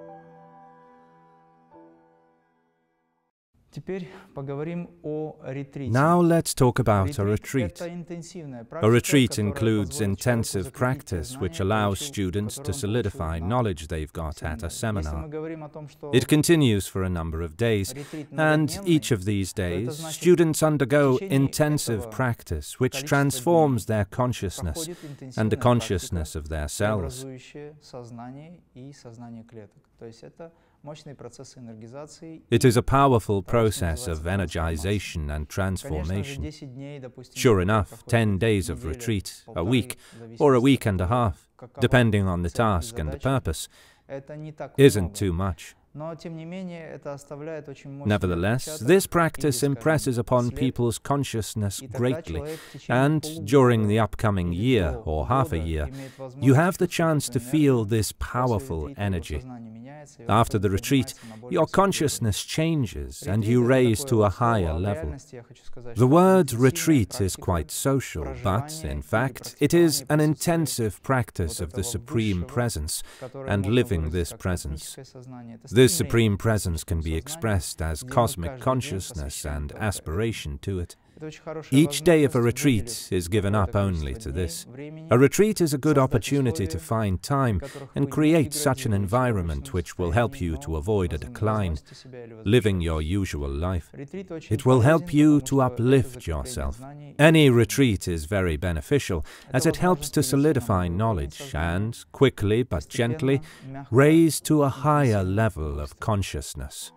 Thank you. Now let's talk about a retreat. A retreat includes intensive practice which allows students to solidify knowledge they've got at a seminar. It continues for a number of days, and each of these days, students undergo intensive practice which transforms their consciousness and the consciousness of their cells. It is a powerful process of energization and transformation. Sure enough, 10 days of retreat, a week, or a week and a half, depending on the task and the purpose, isn't too much. Nevertheless, this practice impresses upon people's consciousness greatly, and during the upcoming year or half a year, you have the chance to feel this powerful energy. After the retreat, your consciousness changes and you raise to a higher level. The word retreat is quite social, but in fact, it is an intensive practice of the Supreme Presence and living this presence. This Supreme Presence can be expressed as cosmic consciousness and aspiration to it. Each day of a retreat is given up only to this. A retreat is a good opportunity to find time and create such an environment which will help you to avoid a decline, living your usual life. It will help you to uplift yourself. Any retreat is very beneficial as it helps to solidify knowledge and, quickly but gently, raise to a higher level of consciousness.